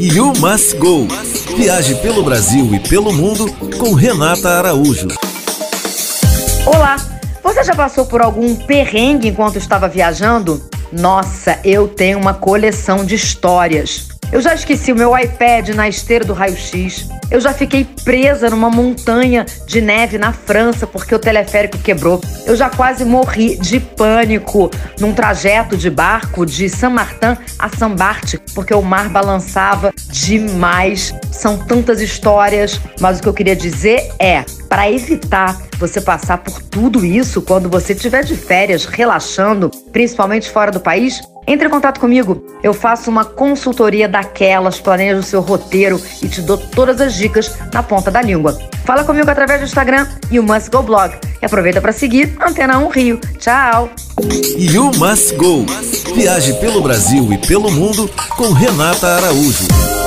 You Must Go. Viaje pelo Brasil e pelo mundo com Renata Araújo. Olá! Você já passou por algum perrengue enquanto estava viajando? Nossa, eu tenho uma coleção de histórias. Eu já esqueci o meu iPad na esteira do raio-x. Eu já fiquei presa numa montanha de neve na França porque o teleférico quebrou. Eu já quase morri de pânico num trajeto de barco de Saint-Martin a Saint-Barth porque o mar balançava demais. São tantas histórias, mas o que eu queria dizer é, para evitar você passar por tudo isso quando você estiver de férias, relaxando, principalmente fora do país, entre em contato comigo. Eu faço uma consultoria daquelas, planejo o seu roteiro e te dou todas as dicas na ponta da língua. Fala comigo através do Instagram e o Must Go Blog. E aproveita para seguir Antena 1 Rio. Tchau! You Must Go. Viaje pelo Brasil e pelo mundo com Renata Araújo.